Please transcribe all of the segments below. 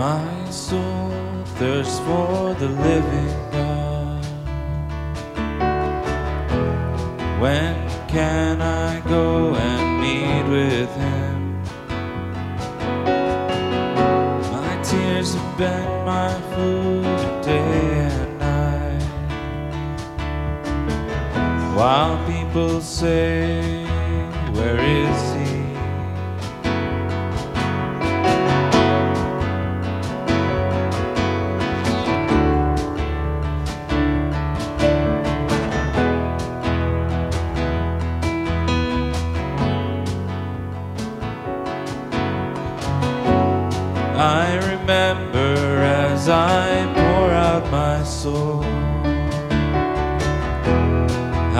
My soul thirsts for the living God. When can I go and meet with Him? My tears have been my food day and night. While people say, Where is He?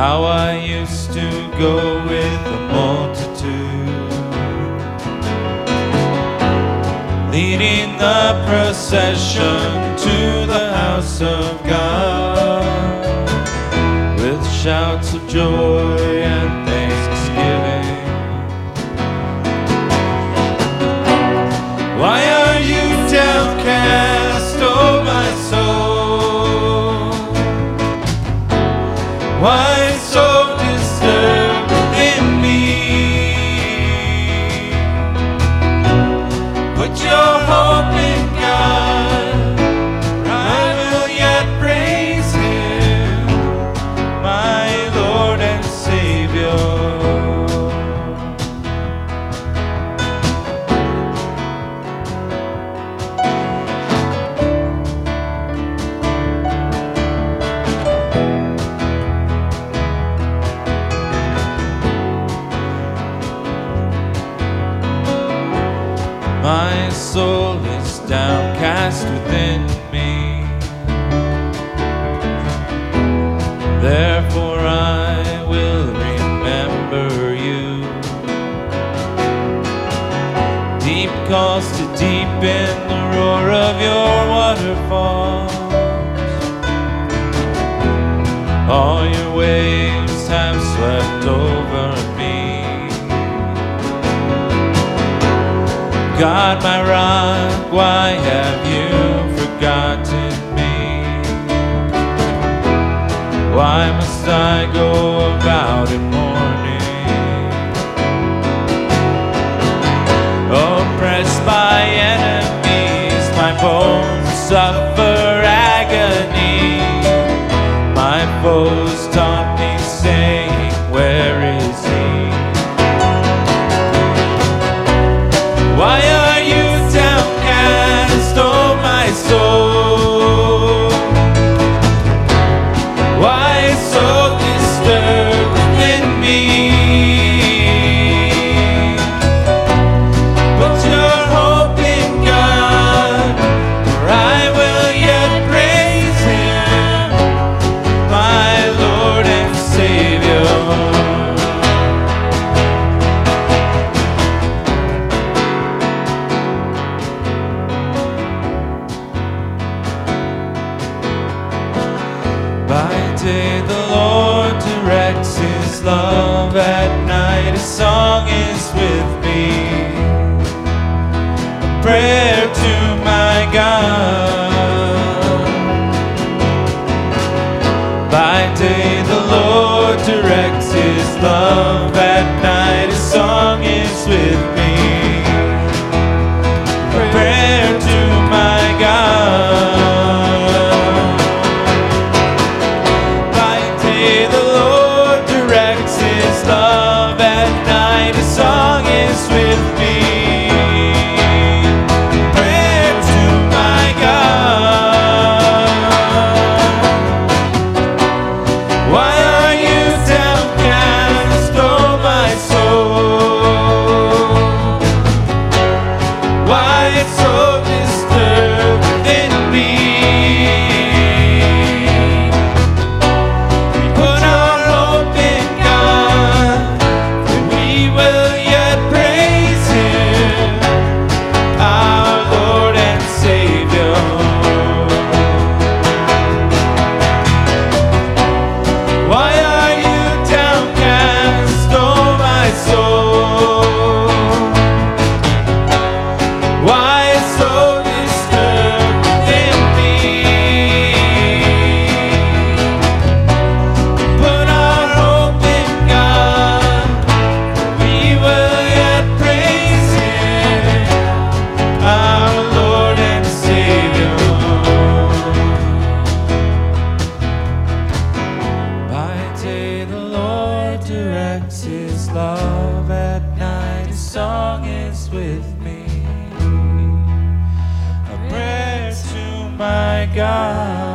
How I used to go with the multitude, leading the procession to the house of God. With shouts of joy and soul is downcast within me. Therefore, I will remember you. Deep calls to deep in the roar of your waterfalls. All your waves have swept over God, my rock, why have you forgotten me? Why must I go about in mourning? Oppressed by enemies, my bones suffer agony. Day the Lord directs his love, at night his song is with me. A prayer it's so dance with me. A prayer to my God.